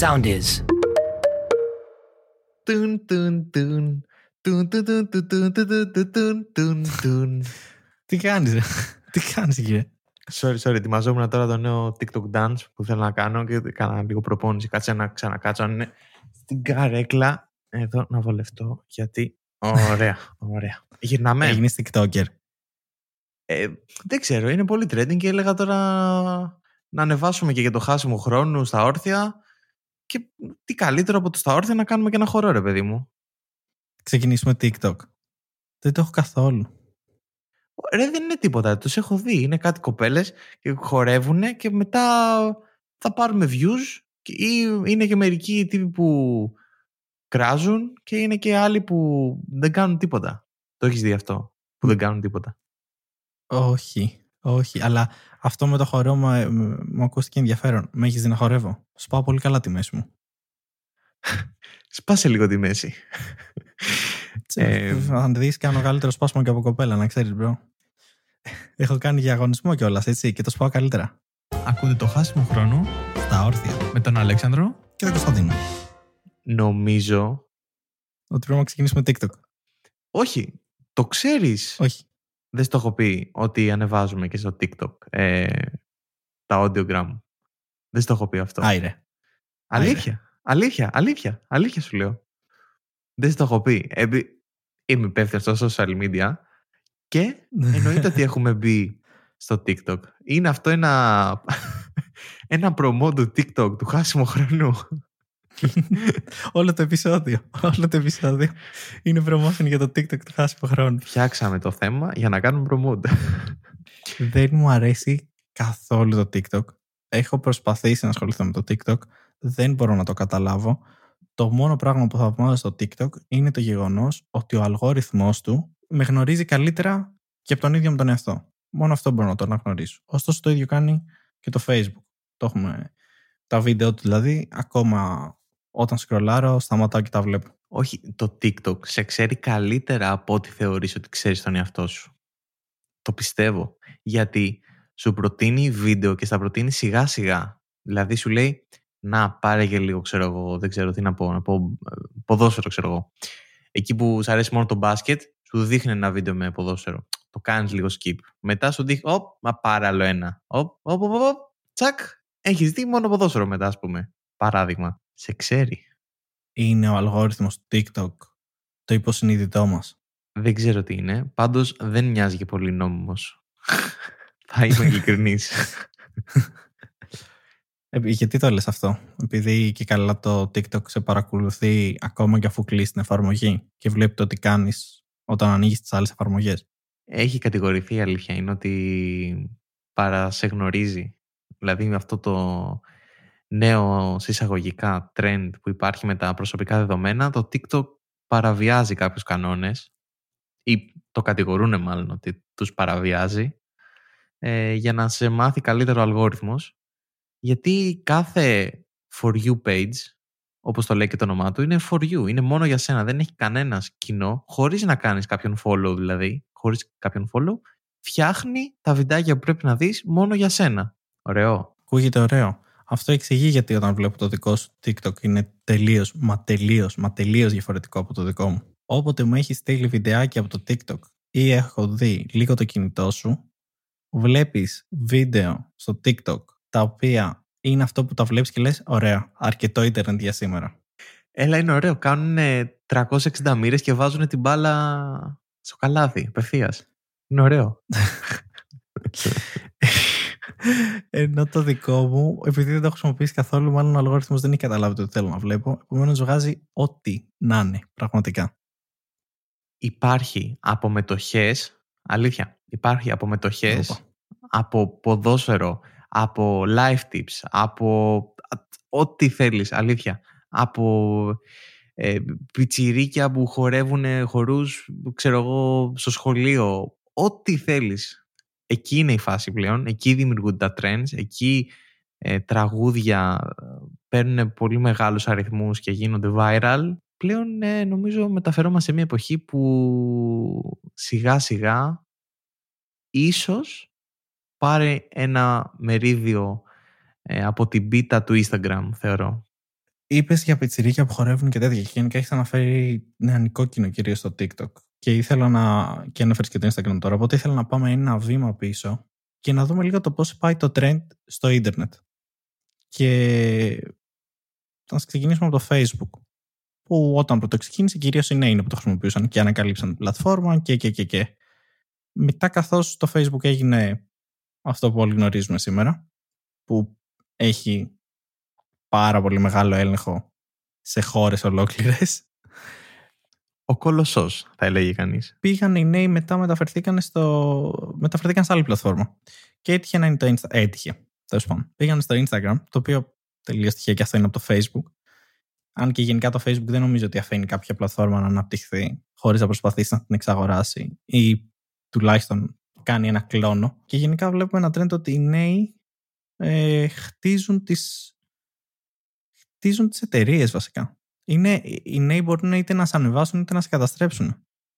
sound is. Τι κάνεις, τι κάνεις εκεί. Sorry, sorry, ετοιμαζόμουν τώρα το νέο TikTok dance που θέλω να κάνω και έκανα λίγο προπόνηση. Κάτσε να ξανακάτσω αν στην καρέκλα εδώ να βολευτώ γιατί... Ωραία, ωραία. Γυρνάμε. Έγινες TikToker. Ε, δεν ξέρω, είναι πολύ trending και έλεγα τώρα να ανεβάσουμε και για το χάσιμο χρόνου στα όρθια και τι καλύτερο από το στα όρθια να κάνουμε και ένα χορό ρε παιδί μου. Ξεκινήσουμε TikTok. Δεν το έχω καθόλου. Ρε δεν είναι τίποτα, τους έχω δει. Είναι κάτι κοπέλες και χορεύουν και μετά θα πάρουμε views και- ή είναι και μερικοί τύποι που κράζουν και είναι και άλλοι που δεν κάνουν τίποτα. Το έχεις δει αυτό, που δεν κάνουν τίποτα. Όχι, όχι. Αλλά αυτό με το χορό μου, ε, μου ακούστηκε ενδιαφέρον. Με έχεις δει να χορεύω; Σου πάω πολύ καλά τη μέση μου. Σπάσε λίγο τη μέση. Ε, Αν δεις, κάνω καλύτερο σπάσιμο και από κοπέλα, να ξέρεις, bro. Έχω κάνει διαγωνισμό κιόλας, έτσι, και το σπάω καλύτερα. Ακούτε το χάσιμο χρόνο Στα όρθια. με τον Αλέξανδρο Και τον Κωνσταντίνο. Νομίζω... Ότι πρέπει να ξεκινήσουμε TikTok. Όχι, το ξέρεις. Όχι. Δεν στο έχω πει ότι ανεβάζουμε και στο TikTok ε, τα audiogram. Δεν στο έχω πει αυτό. Άιρε. Αλήθεια. Αλήθεια, αλήθεια, αλήθεια σου λέω. Δεν στο έχω πει. Επί... Είμαι υπεύθυνος στο social media και εννοείται ότι έχουμε μπει στο TikTok. Είναι αυτό ένα, ένα promo του TikTok, του χάσιμο χρόνου. Όλο το επεισόδιο. Όλο το επεισόδιο είναι promotion για το TikTok του χάσιμο χρόνο. Φτιάξαμε το θέμα για να κάνουμε promote. Δεν μου αρέσει καθόλου το TikTok. Έχω προσπαθήσει να ασχοληθώ με το TikTok. Δεν μπορώ να το καταλάβω. Το μόνο πράγμα που θαυμάζω στο TikTok είναι το γεγονός ότι ο αλγόριθμός του με γνωρίζει καλύτερα και από τον ίδιο με τον εαυτό. Μόνο αυτό μπορώ να το αναγνωρίσω. Ωστόσο το ίδιο κάνει και το Facebook. Το έχουμε τα βίντεο του δηλαδή, ακόμα όταν σκρολάρω, σταματάω και τα βλέπω. Όχι, το TikTok σε ξέρει καλύτερα από ό,τι θεωρείς ότι ξέρεις τον εαυτό σου. Το πιστεύω. Γιατί σου προτείνει βίντεο και στα προτείνει σιγά σιγά. Δηλαδή σου λέει, να πάρε και λίγο, ξέρω εγώ, δεν ξέρω τι να πω, να πω ε, ποδόσφαιρο, ξέρω εγώ. Εκεί που σου αρέσει μόνο το μπάσκετ, σου δείχνει ένα βίντεο με ποδόσφαιρο. Το κάνεις λίγο skip. Μετά σου δείχνει, οπ, μα πάρε άλλο ένα. Οπ, οπ, οπ, οπ, τσακ, έχεις δει μόνο ποδόσφαιρο μετά, ας πούμε. Παράδειγμα. Σε ξέρει. Είναι ο αλγόριθμος του TikTok το υποσυνείδητό μας. Δεν ξέρω τι είναι. Πάντως δεν μοιάζει και πολύ νόμιμος. Θα είμαι ειλικρινής. Ε, γιατί το λες αυτό, επειδή και καλά το TikTok σε παρακολουθεί ακόμα και αφού κλείσει την εφαρμογή και βλέπει το τι κάνεις όταν ανοίγεις τις άλλες εφαρμογές. Έχει κατηγορηθεί η αλήθεια. Είναι ότι παρασεγνωρίζει. Δηλαδή με αυτό το νέο συσσαγωγικά trend που υπάρχει με τα προσωπικά δεδομένα, το TikTok παραβιάζει κάποιους κανόνες ή το κατηγορούν μάλλον ότι τους παραβιάζει ε, για να σε μάθει καλύτερο ο αλγόριθμος. Γιατί κάθε for you page όπως το λέει και το όνομά του είναι for you, είναι μόνο για σένα. Δεν έχει κανένας κοινό χωρίς να κάνεις κάποιον follow δηλαδή χωρίς κάποιον follow φτιάχνει τα βιντεάκια που πρέπει να δεις μόνο για σένα. Ωραίο. Ακούγεται ωραίο. Αυτό εξηγεί γιατί όταν βλέπω το δικό σου TikTok είναι τελείω, μα τελείω, μα τελείω διαφορετικό από το δικό μου. Όποτε μου έχει στείλει βιντεάκι από το TikTok ή έχω δει λίγο το κινητό σου, βλέπει βίντεο στο TikTok τα οποία είναι αυτό που τα βλέπει και λε: Ωραία, αρκετό ίντερνετ για σήμερα. Έλα είναι ωραίο, κάνουν 360 μοίρες και βάζουν την μπάλα στο καλάθι, απευθεία. Είναι ωραίο. Ενώ το δικό μου, επειδή δεν το έχω χρησιμοποιήσει καθόλου, μάλλον ο αλγόριθμος δεν έχει καταλάβει το τι θέλω να βλέπω. Επομένως, βγάζει ό,τι να είναι, πραγματικά. Υπάρχει από μετοχές, αλήθεια, υπάρχει από μετοχές, Όπα. από ποδόσφαιρο, από live tips, από ό,τι θέλεις, αλήθεια. Από ε, πιτσιρίκια που χορεύουν χορούς, ξέρω εγώ, στο σχολείο. Ό,τι θέλεις. Εκεί είναι η φάση πλέον. Εκεί δημιουργούνται τα trends. Εκεί ε, τραγούδια ε, παίρνουν πολύ μεγάλους αριθμούς και γίνονται viral. Πλέον ε, νομίζω μεταφερόμαστε σε μια εποχή που σιγά σιγά ίσως πάρει ένα μερίδιο ε, από την πίτα του Instagram, θεωρώ. Είπες για πιτσιρίκια που χορεύουν και τέτοια. Και γενικά έχεις αναφέρει νεανικό κοινό κυρίως στο TikTok. Και ήθελα να. και αναφέρει και το Instagram τώρα. Οπότε ήθελα να πάμε ένα βήμα πίσω και να δούμε λίγο το πώς πάει το trend στο ίντερνετ. Και θα ξεκινήσουμε από το Facebook. Που όταν πρώτο ξεκίνησε, κυρίως οι νέοι είναι που το χρησιμοποιούσαν και ανακαλύψαν την πλατφόρμα και και και και. Μετά, καθώς το Facebook έγινε αυτό που όλοι γνωρίζουμε σήμερα, που έχει πάρα πολύ μεγάλο έλεγχο σε χώρες ολόκληρες. Ο κολοσσός, θα έλεγε κανείς. Πήγαν οι νέοι μετά μεταφερθήκαν, στο... μεταφερθήκαν σε άλλη πλατφόρμα. Και έτυχε να είναι το Insta... Έτυχε, τέλος πάντων. Πήγαν στο Instagram, το οποίο τελείως τυχαία και αυτό είναι από το Facebook. Αν και γενικά το Facebook δεν νομίζω ότι αφήνει κάποια πλατφόρμα να αναπτυχθεί χωρίς να προσπαθήσει να την εξαγοράσει ή τουλάχιστον κάνει ένα κλόνο. Και γενικά βλέπουμε ένα τρέντο ότι οι νέοι ε, χτίζουν τις χτίζουν τις εταιρείες βασικά. Είναι, οι νέοι μπορούν είτε να σε ανεβάσουν είτε να σε καταστρέψουν.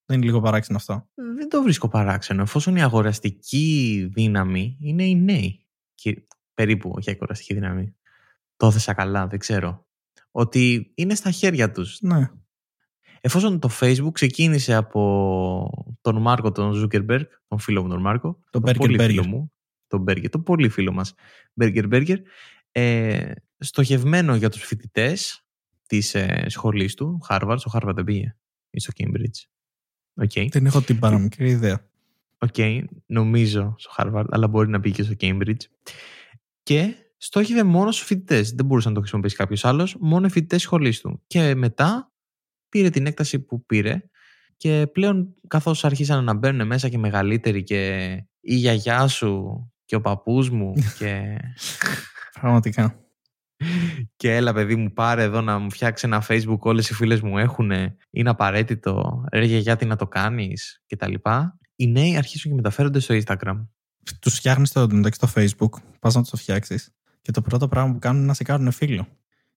Δεν είναι λίγο παράξενο αυτό; Δεν το βρίσκω παράξενο, εφόσον η αγοραστική δύναμη είναι οι νέοι. Και, περίπου, όχι η αγοραστική δύναμη. Το έθεσα καλά, δεν ξέρω. Ότι είναι στα χέρια τους. Ναι. Εφόσον το Facebook ξεκίνησε από τον Μάρκο τον Ζούκερμπεργκ, τον φίλο μου τον Μάρκο, Το τον Berger πολύ Berger. φίλο μου, τον Μπέργκερ, τον πολύ φίλο μας, Μπέργκερ Μπέργκερ, ε, στοχευμένο για τους φοιτητές της ε, σχολής του, Harvard, στο Harvard δεν πήγε, ή στο Cambridge. Ok, Δεν έχω την παραμικρή ιδέα. Οκ, νομίζω στο Harvard, αλλά μπορεί να πήγε και στο Cambridge. Και στόχευε μόνο στους φοιτητές. Δεν μπορούσε να το χρησιμοποιήσει κάποιος άλλος, μόνο οι φοιτητές σχολής του. Και μετά πήρε την έκταση που πήρε και πλέον καθώς άρχισαν να μπαίνουν μέσα και μεγαλύτεροι και η γιαγιά σου και ο παππούς μου και, Πραγματικά. Και έλα παιδί μου πάρε εδώ να μου φτιάξει ένα facebook όλες οι φίλες μου έχουν είναι απαραίτητο ρε γιαγιά τι να το κάνεις και τα λοιπά οι νέοι αρχίζουν και μεταφέρονται στο instagram Τους φτιάχνεις το μεταξύ στο Facebook, πας να τους το φτιάξεις. Και το πρώτο πράγμα που κάνουν είναι να σε κάνουν φίλο.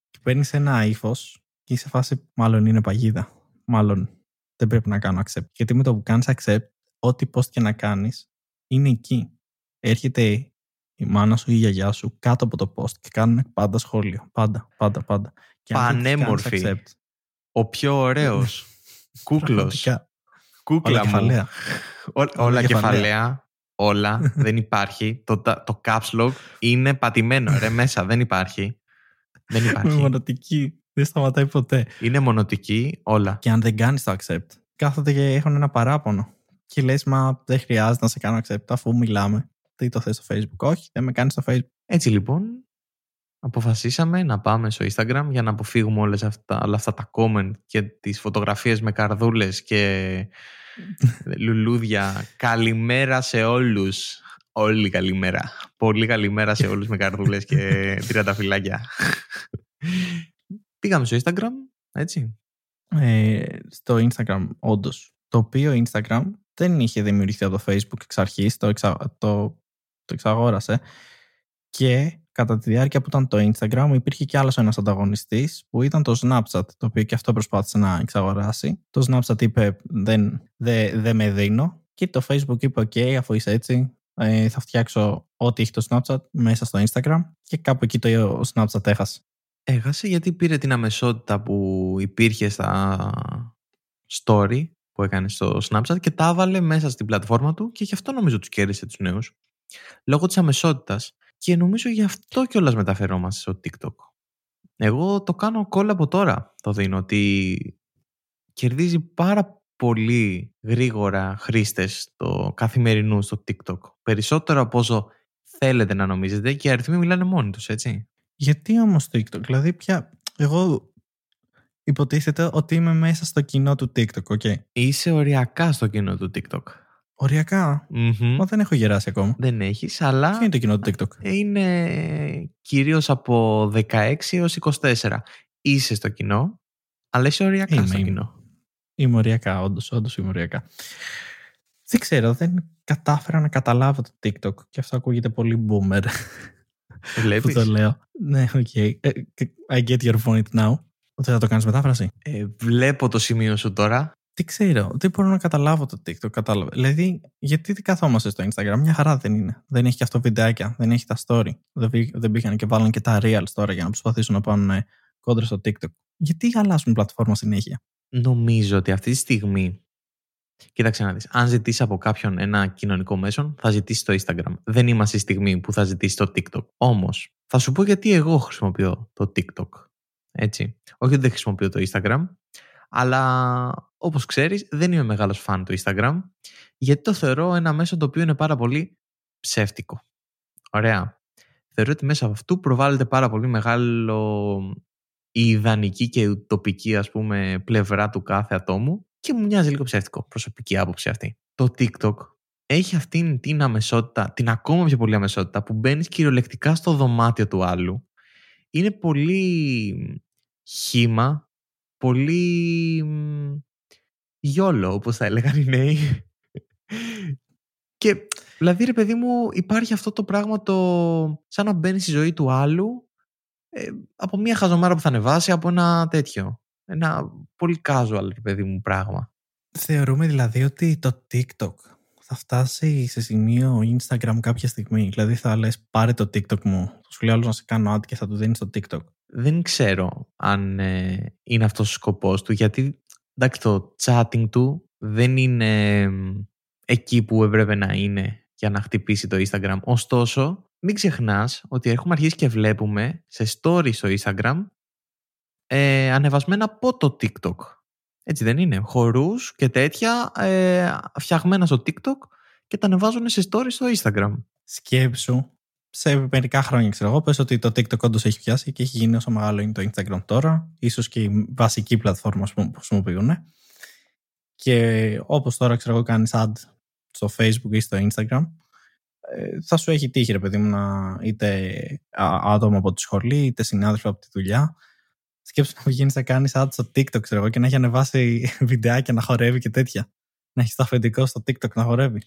Και παίρνεις ένα ύφος και είσαι σε φάση, μάλλον είναι παγίδα. Μάλλον δεν πρέπει να κάνω accept. Γιατί με το που κάνεις accept, ό,τι post και να κάνεις είναι εκεί. Έρχεται η μάνα σου ή η γιαγιά σου κάτω από το post και κάνουν πάντα σχόλιο. Πάντα, πάντα, πάντα. Και αν δεν τους κάνεις Πανέμορφη. accept, ο πιο ωραίος κούκλος πραγματικά, κούκλα όλα μου κεφαλαία. Ό- όλα κεφαλαία. κεφαλαία. Όλα. δεν υπάρχει. Το, τα- το caps lock είναι πατημένο. Ρε μέσα. Δεν υπάρχει. Δεν Με υπάρχει. μονοτική. Δεν σταματάει ποτέ. είναι μονοτική. Όλα. Και αν δεν κάνεις το accept, κάθονται και έχουν ένα παράπονο. Και λες, μα δεν χρειάζεται να σε κάνω accept αφού μιλάμε. Τι το θες στο Facebook. Όχι, δεν με κάνεις στο Facebook. Έτσι λοιπόν, αποφασίσαμε να πάμε στο Instagram για να αποφύγουμε όλες αυτά, όλα αυτά τα comment και τις φωτογραφίες με καρδούλες και λουλούδια. Καλημέρα σε όλους. Όλοι καλημέρα. Πολύ καλημέρα σε όλους με καρδούλες και τριανταφυλάκια. Πήγαμε στο Instagram, έτσι. Ε, στο Instagram, όντως. Το οποίο Instagram δεν είχε δημιουργηθεί από το Facebook εξ αρχής, το, εξα, το, το εξαγόρασε. Και κατά τη διάρκεια που ήταν το Instagram υπήρχε κι άλλος ένας ανταγωνιστής που ήταν το Snapchat, το οποίο και αυτό προσπάθησε να εξαγοράσει. Το Snapchat είπε δεν, δεν, δεν με δίνω και το Facebook είπε ok αφού είσαι έτσι ε, θα φτιάξω ό,τι έχει το Snapchat μέσα στο Instagram και κάπου εκεί το Snapchat έχασε. Έχασε γιατί πήρε την αμεσότητα που υπήρχε στα story που έκανε στο Snapchat και τα έβαλε μέσα στην πλατφόρμα του και γι' αυτό νομίζω τους κέρδισε τους νέους. Λόγω της αμεσότητας. Και νομίζω γι' αυτό κιόλας μεταφερόμαστε στο TikTok. Εγώ το κάνω κόλλα από τώρα. Το δίνω ότι κερδίζει πάρα πολύ γρήγορα χρήστες το καθημερινού στο TikTok. Περισσότερο από όσο θέλετε να νομίζετε και οι αριθμοί μιλάνε μόνοι τους, έτσι. Γιατί όμως TikTok, δηλαδή πια εγώ υποτίθεται ότι είμαι μέσα στο κοινό του TikTok, ok. Είσαι οριακά στο κοινό του TikTok. Οριακά, Μμμ. μα δεν έχω γεράσει ακόμα. Δεν έχεις, αλλά Ποιο είναι το κοινό του TikTok; είναι κυρίως από 16 έως 24. Είσαι στο κοινό, αλλά είσαι οριακά Είμαι, στο είμαι. κοινό. Είμαι οριακά, όντως, όντως είμαι οριακά. Δεν ξέρω, δεν κατάφερα να καταλάβω το TikTok και αυτό ακούγεται πολύ boomer που Βλέπεις; το λέω. Ναι, οκ. Ε, I get your point now. Ότι θα το κάνεις μετάφραση; Ε, βλέπω το σημείο σου τώρα. Τι ξέρω, δεν μπορώ να καταλάβω το TikTok. Κατάλαβα. Δηλαδή, γιατί δεν καθόμαστε στο Instagram, μια χαρά δεν είναι. Δεν έχει και αυτό βιντεάκια, δεν έχει τα story. Δεν, μπή- δεν πήγαν και βάλαν και τα reels τώρα για να προσπαθήσουν να πάνε κόντρα στο TikTok. Γιατί αλλάζουν πλατφόρμα συνέχεια; Νομίζω ότι αυτή τη στιγμή. Κοίταξε να δεις. Αν ζητήσεις από κάποιον ένα κοινωνικό μέσο, θα ζητήσεις το Instagram. Δεν είμαστε στη στιγμή που θα ζητήσεις το TikTok. Όμως, θα σου πω γιατί εγώ χρησιμοποιώ το TikTok. Έτσι. Όχι ότι δεν χρησιμοποιώ το Instagram, αλλά όπως ξέρεις δεν είμαι μεγάλος φαν του Instagram γιατί το θεωρώ ένα μέσο το οποίο είναι πάρα πολύ ψεύτικο. Ωραία. Θεωρώ ότι μέσα από αυτού προβάλλεται πάρα πολύ μεγάλο η ιδανική και η τοπική ας πούμε πλευρά του κάθε ατόμου και μου μοιάζει λίγο ψεύτικο προσωπική άποψη αυτή. Το TikTok έχει αυτήν την αμεσότητα, την ακόμα πιο πολύ αμεσότητα που μπαίνεις κυριολεκτικά στο δωμάτιο του άλλου. Είναι πολύ χήμα, πολύ γιόλο όπως θα έλεγαν οι νέοι. και δηλαδή ρε παιδί μου υπάρχει αυτό το πράγμα το σαν να μπαίνεις στη ζωή του άλλου ε, από μια χαζομάρα που θα ανεβάσει από ένα τέτοιο. Ένα πολύ casual ρε παιδί μου πράγμα. Θεωρούμε δηλαδή ότι το TikTok θα φτάσει σε σημείο Instagram κάποια στιγμή. Δηλαδή θα λες πάρε το TikTok μου. Θα σου λέει να σε κάνω ad και θα του δίνεις το TikTok. Δεν ξέρω αν ε, είναι αυτός ο σκοπός του γιατί εντάξει, το chatting του δεν είναι εκεί που έπρεπε να είναι για να χτυπήσει το Instagram. Ωστόσο, μην ξεχνάς ότι έχουμε αρχίσει και βλέπουμε σε stories στο Instagram ε, ανεβασμένα από το TikTok. Έτσι δεν είναι; Χορούς και τέτοια ε, φτιαγμένα στο TikTok και τα ανεβάζουν σε stories στο Instagram. Σκέψου, σε μερικά χρόνια ξέρω εγώ, πες ότι το TikTok όντως έχει πιάσει και έχει γίνει όσο μεγάλο είναι το Instagram τώρα, ίσως και η βασική πλατφόρμα που χρησιμοποιούν. Και όπως τώρα ξέρω εγώ κάνεις ad στο Facebook ή στο Instagram, ε, θα σου έχει τύχει ρε παιδί μου να είτε άτομα από τη σχολή είτε συνάδελφοι από τη δουλειά σκέψου να βγαίνεις να κάνεις ad στο TikTok ξέρω εγώ και να έχει ανεβάσει βιντεάκια να χορεύει και τέτοια. Να έχεις το αφεντικό στο TikTok να χορεύει.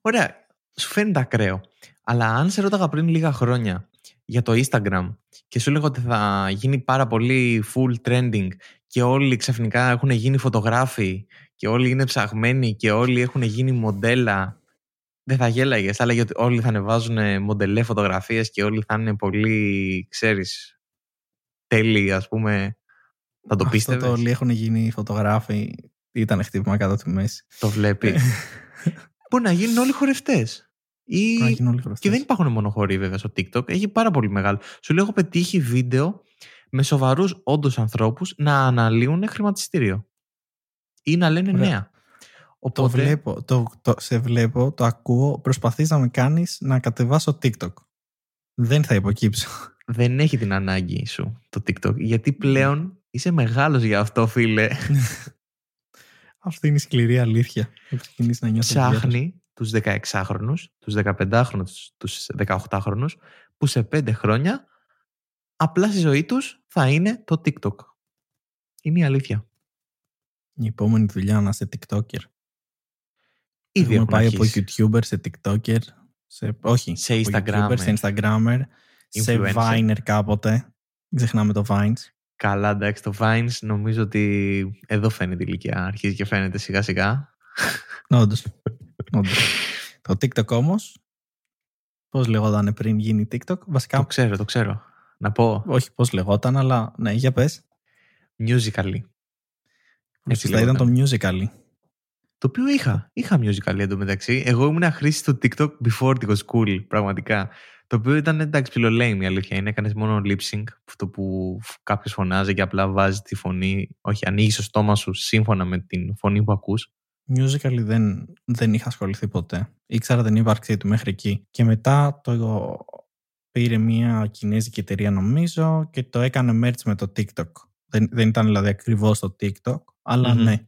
Ωραία, σου φαίνεται ακραίο αλλά αν σε ρώταγα πριν λίγα χρόνια για το Instagram και σου λέγω ότι θα γίνει πάρα πολύ full trending και όλοι ξαφνικά έχουν γίνει φωτογράφοι και όλοι είναι ψαγμένοι και όλοι έχουν γίνει μοντέλα δεν θα γέλαγες. Θα έλεγε ότι όλοι θα ανεβάζουν μοντελέ φωτογραφίες και όλοι θα είναι πολύ, ξέρεις, τέλειοι, ας πούμε. Θα το πίστευες; Αυτό το όλοι έχουν γίνει φωτογράφοι ήταν χτύπημα κάτω τη μέση. Το βλέπεις. Μπορεί να γίνουν όλοι χορευτές. Ή... Και δεν υπάρχουν μόνο χοροί βέβαια στο TikTok. Έχει πάρα πολύ μεγάλο. Σου λέω, έχω πετύχει βίντεο με σοβαρούς όντως ανθρώπους να αναλύουν χρηματιστήριο. Ή να λένε νέα. Οπότε... Το βλέπω, το, το, σε βλέπω, το ακούω, προσπαθείς να με κάνεις να κατεβάσω TikTok. Δεν θα υποκύψω. Δεν έχει την ανάγκη σου το TikTok, γιατί πλέον είσαι μεγάλος για αυτό, φίλε. Αυτή είναι η σκληρή αλήθεια. Να Ψάχνει τους 16χρονους, τους 15χρονους, τους 18χρονους, που σε 5 χρόνια απλά στη ζωή τους θα είναι το TikTok. Είναι η αλήθεια. Η επόμενη δουλειά να είσαι TikToker. Ήδη Έχουμε πάει από YouTuber σε TikToker, σε, όχι, σε Instagrammer, σε Instagrammer, σε Viner κάποτε. Μην ξεχνάμε το Vines. Καλά, εντάξει, το Vines νομίζω ότι εδώ φαίνεται η ηλικία. Αρχίζει και φαίνεται σιγά σιγά. Όντως. Το TikTok όμως, πώς λεγόταν πριν γίνει TikTok, βασικά... Το ξέρω, το ξέρω. Να πω. Όχι πώς λεγόταν, αλλά ναι, για πες. Musically. Έτσι ήταν το Musically. Το οποίο είχα. Είχα musical εντωμεταξύ. Εγώ ήμουν χρήση του TikTok before it was cool, πραγματικά. Το οποίο ήταν εντάξει ψιλολέιμη η αλήθεια. Είναι έκανες μόνο lip sync, αυτό που κάποιος φωνάζει και απλά βάζει τη φωνή. Όχι, ανοίγεις το στόμα σου σύμφωνα με την φωνή που ακούς. Musical δεν, δεν είχα ασχοληθεί ποτέ. Ήξερα την ύπαρξή του μέχρι εκεί. Και μετά το πήρε μια κινέζικη εταιρεία νομίζω και το έκανε merch με το TikTok. Δεν, δεν ήταν δηλαδή ακριβώς το TikTok, αλλά mm-hmm. ναι.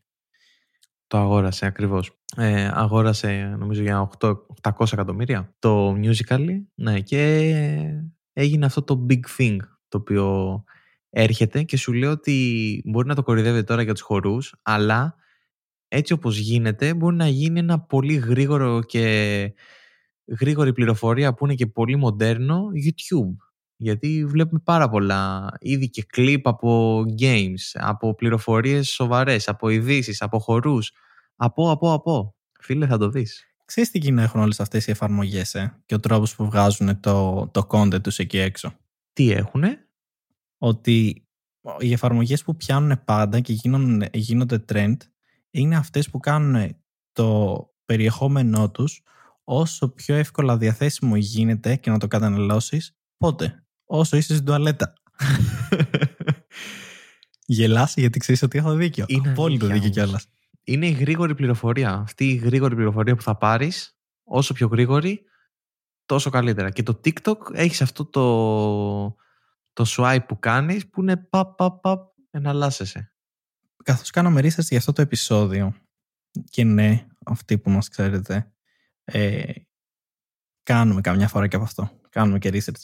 Το αγόρασε ακριβώς. Ε, αγόρασε νομίζω για 8, 800 εκατομμύρια το musical. Ναι, και έγινε αυτό το big thing το οποίο έρχεται και σου λέει ότι μπορεί να το κορυδεύει τώρα για τους χορούς, αλλά έτσι όπως γίνεται μπορεί να γίνει ένα πολύ γρήγορο και γρήγορη πληροφορία που είναι και πολύ μοντέρνο YouTube. Γιατί βλέπουμε πάρα πολλά ήδη και κλιπ από games, από πληροφορίες σοβαρές, από ειδήσεις, από χορούς, από, από, από. Φίλε θα το δεις. Ξέρεις τι κοινό έχουν όλες αυτές οι εφαρμογές ε; και ο τρόπος που βγάζουν το, το content τους εκεί έξω; Τι έχουνε; ότι οι εφαρμογές που πιάνουν πάντα και γίνονται, γίνονται trend είναι αυτές που κάνουν το περιεχόμενό τους όσο πιο εύκολα διαθέσιμο γίνεται και να το καταναλώσεις, πότε, όσο είσαι στην τουαλέτα. Γελάς γιατί ξέρεις ότι έχω δίκιο. Είναι Απόλυτο αλήθεια δίκιο όμως. κιόλας. Είναι η γρήγορη πληροφορία. Αυτή η γρήγορη πληροφορία που θα πάρεις, όσο πιο γρήγορη, τόσο καλύτερα. Και το TikTok έχεις αυτό το, το swipe που κάνεις που είναι παπ, παπ, παπ, εναλλάσσεσαι. Καθώς κάναμε research για αυτό το επεισόδιο και ναι, αυτοί που μας ξέρετε, ε, κάνουμε καμιά φορά και από αυτό. Κάνουμε και research.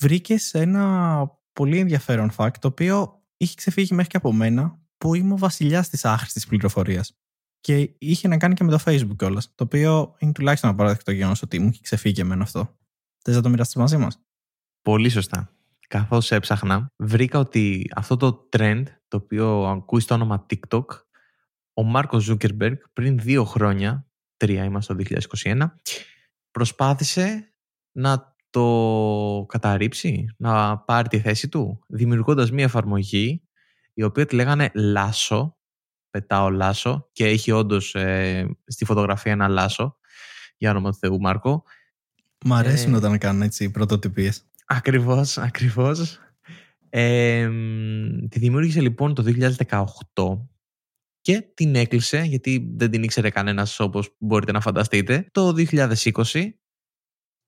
Βρήκε ένα πολύ ενδιαφέρον fact το οποίο είχε ξεφύγει μέχρι και από μένα που είμαι ο βασιλιάς της άχρηστης πληροφορίας. Και είχε να κάνει και με το Facebook κιόλας. Το οποίο είναι τουλάχιστον απαράδεκτο γεγονός ότι μου είχε ξεφύγει εμένα αυτό. Θες να το μοιραστείς μαζί μας; Πολύ σωστά. Καθώς έψαχνα, βρήκα ότι αυτό το trend, το οποίο ακούεις στο όνομα TikTok, ο Μάρκο Ζούκερμπεργκ πριν δύο χρόνια, τρία είμαστε το 2021, προσπάθησε να το καταρρύψει, να πάρει τη θέση του, δημιουργώντας μία εφαρμογή η οποία τη λέγανε Λάσο, πετάω Λάσο και έχει όντως ε, στη φωτογραφία ένα Λάσο, για όνομα του Θεού Μάρκο, Μ' αρέσουν Ε. όταν κάνουν έτσι πρωτοτυπίες. Ακριβώς, ακριβώς. Ε, μ, τη δημιούργησε λοιπόν το 2018 και την έκλεισε, γιατί δεν την ήξερε κανένας όπως μπορείτε να φανταστείτε, το 2020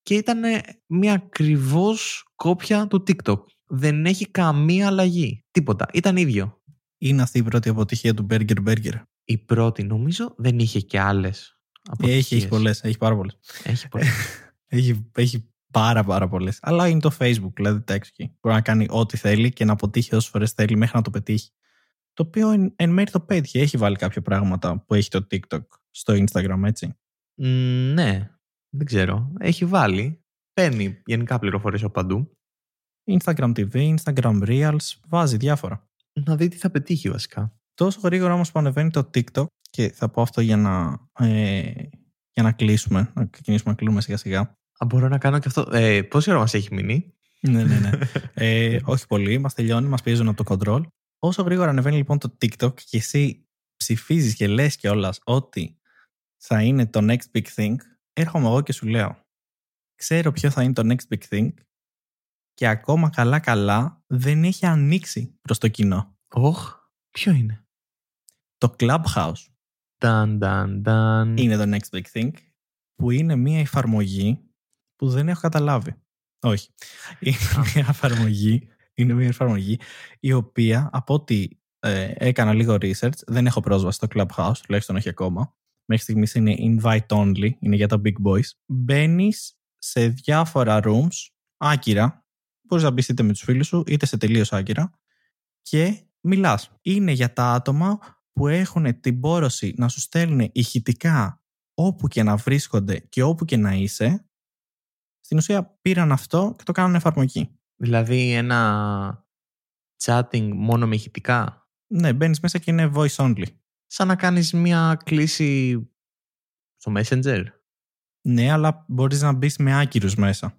και ήταν μια ακριβώς κόπια του TikTok. Δεν έχει καμία αλλαγή. Τίποτα. Ήταν ίδιο. Είναι αυτή η πρώτη αποτυχία του Burger Burger. Η πρώτη νομίζω δεν είχε και άλλες αποτυχίες. Έχει, έχει πολλές, έχει πάρα πολλές. Έχει πολλές. Έχει, έχει πάρα πάρα πολλές. Αλλά είναι το Facebook, δηλαδή τα έξω εκεί. Μπορεί να κάνει ό,τι θέλει και να αποτύχει όσες φορές θέλει μέχρι να το πετύχει. Το οποίο εν, εν μέρει το πέτυχε. Έχει βάλει κάποια πράγματα που έχει το TikTok στο Instagram, έτσι. Μ, ναι, δεν ξέρω. Έχει βάλει. Παίρνει γενικά πληροφορίες από παντού. Instagram TV, Instagram Reels, βάζει διάφορα. Να δει τι θα πετύχει βασικά. Τόσο γρήγορα όμως που ανεβαίνει το TikTok και θα πω αυτό για να, ε, για να κλείσουμε, να ξεκινήσουμε να κλείνουμε σιγά σιγά. Α, μπορώ να κάνω και αυτό. Ε, πόση ώρα μας έχει μείνει; ναι, ναι, ναι. ε, όχι πολύ, μας τελειώνει, μας πιέζουν από το control. Όσο γρήγορα ανεβαίνει λοιπόν το TikTok και εσύ ψηφίζεις και λες κιόλας ότι θα είναι το next big thing, έρχομαι εγώ και σου λέω, ξέρω ποιο θα είναι το next big thing και ακόμα καλά καλά δεν έχει ανοίξει προς το κοινό. Όχ, ποιο είναι; Το Clubhouse Ταν, ταν, ταν. είναι το next big thing που είναι μια εφαρμογή που δεν έχω καταλάβει. Όχι. Είναι μια εφαρμογή, είναι μια εφαρμογή η οποία από ό,τι ε, έκανα λίγο research, δεν έχω πρόσβαση στο Clubhouse, τουλάχιστον όχι ακόμα. Μέχρι στιγμής είναι invite only, είναι για τα big boys. Μπαίνεις σε διάφορα rooms, άκυρα, μπορείς να μπεις είτε με τους φίλους σου, είτε σε τελείως άκυρα και μιλάς. Είναι για τα άτομα που έχουν την πόρωση να σου στέλνουν ηχητικά όπου και να βρίσκονται και όπου και να είσαι. Στην ουσία πήραν αυτό και το κάνουν εφαρμογή. Δηλαδή ένα chatting μόνο με ηχητικά; Ναι, μπαίνεις μέσα και είναι voice only. Σαν να κάνεις μια κλίση στο Messenger; Ναι, αλλά μπορείς να μπεις με άκυρους μέσα.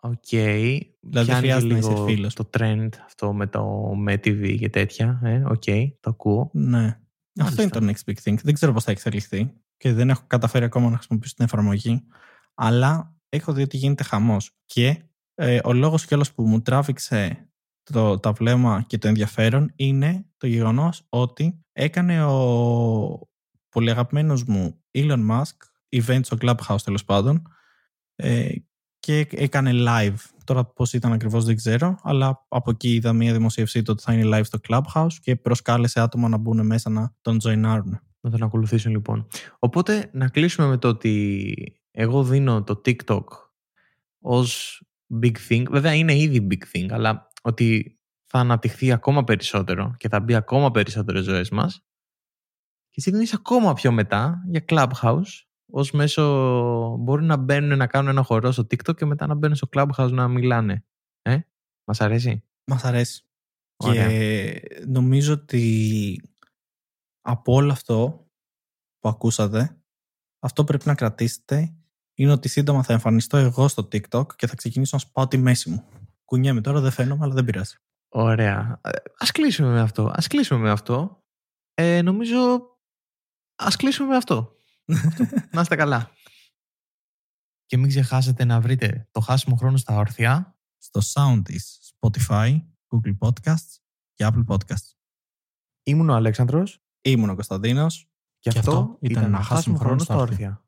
Οκ. δεν Πιάνει και χρειάζεται να είσαι λίγο φίλος. Το trend αυτό με το με TV και τέτοια. Ε, οκ, το ακούω. Ναι. Αυτό είναι το next big thing. Δεν ξέρω πώς θα εξελιχθεί και δεν έχω καταφέρει ακόμα να χρησιμοποιήσω την εφαρμογή. Αλλά έχω δει ότι γίνεται χαμός. Και ε, ο λόγος κιόλας που μου τράβηξε το, τα βλέμμα και το ενδιαφέρον είναι το γεγονός ότι έκανε ο πολύ αγαπημένος μου Elon Musk event στο Clubhouse τέλος πάντων ε, και έκανε live. Τώρα πώς ήταν ακριβώς δεν ξέρω, αλλά από εκεί είδα μια δημοσίευσή του ότι θα είναι live στο Clubhouse και προσκάλεσε άτομα να μπουν μέσα να τον joinάρουν. Να τον ακολουθήσουν λοιπόν. Οπότε να κλείσουμε με το ότι εγώ δίνω το TikTok ως big thing. Βέβαια είναι ήδη big thing, αλλά ότι θα αναπτυχθεί ακόμα περισσότερο και θα μπει ακόμα περισσότερο στις ζωές μας. Και εσύ δίνεις ακόμα πιο μετά για Clubhouse ως μέσο μπορεί να μπαίνουν να κάνουν ένα χορό στο TikTok και μετά να μπαίνουν στο Clubhouse να μιλάνε. Ε, μας αρέσει; Μας αρέσει. Ωραία. Και νομίζω ότι από όλο αυτό που ακούσατε, αυτό πρέπει να κρατήσετε είναι ότι σύντομα θα εμφανιστώ εγώ στο TikTok και θα ξεκινήσω να σπάω τη μέση μου. Κουνιέμαι τώρα, δεν φαίνομαι, αλλά δεν πειράζει. Ωραία. Ε, Ας κλείσουμε με αυτό. Ας κλείσουμε με αυτό. Ε, νομίζω ας κλείσουμε με αυτό. Να είστε καλά. Και μην ξεχάσετε να βρείτε το χάσιμο χρόνο στα όρθια. Στο sound της Spotify, Google Podcasts και Apple Podcasts. Ήμουν ο Αλέξανδρος Ήμουν ο Κωνσταντίνος. και, αυτό ήταν ένα χάσιμο χρόνο στα όρθια.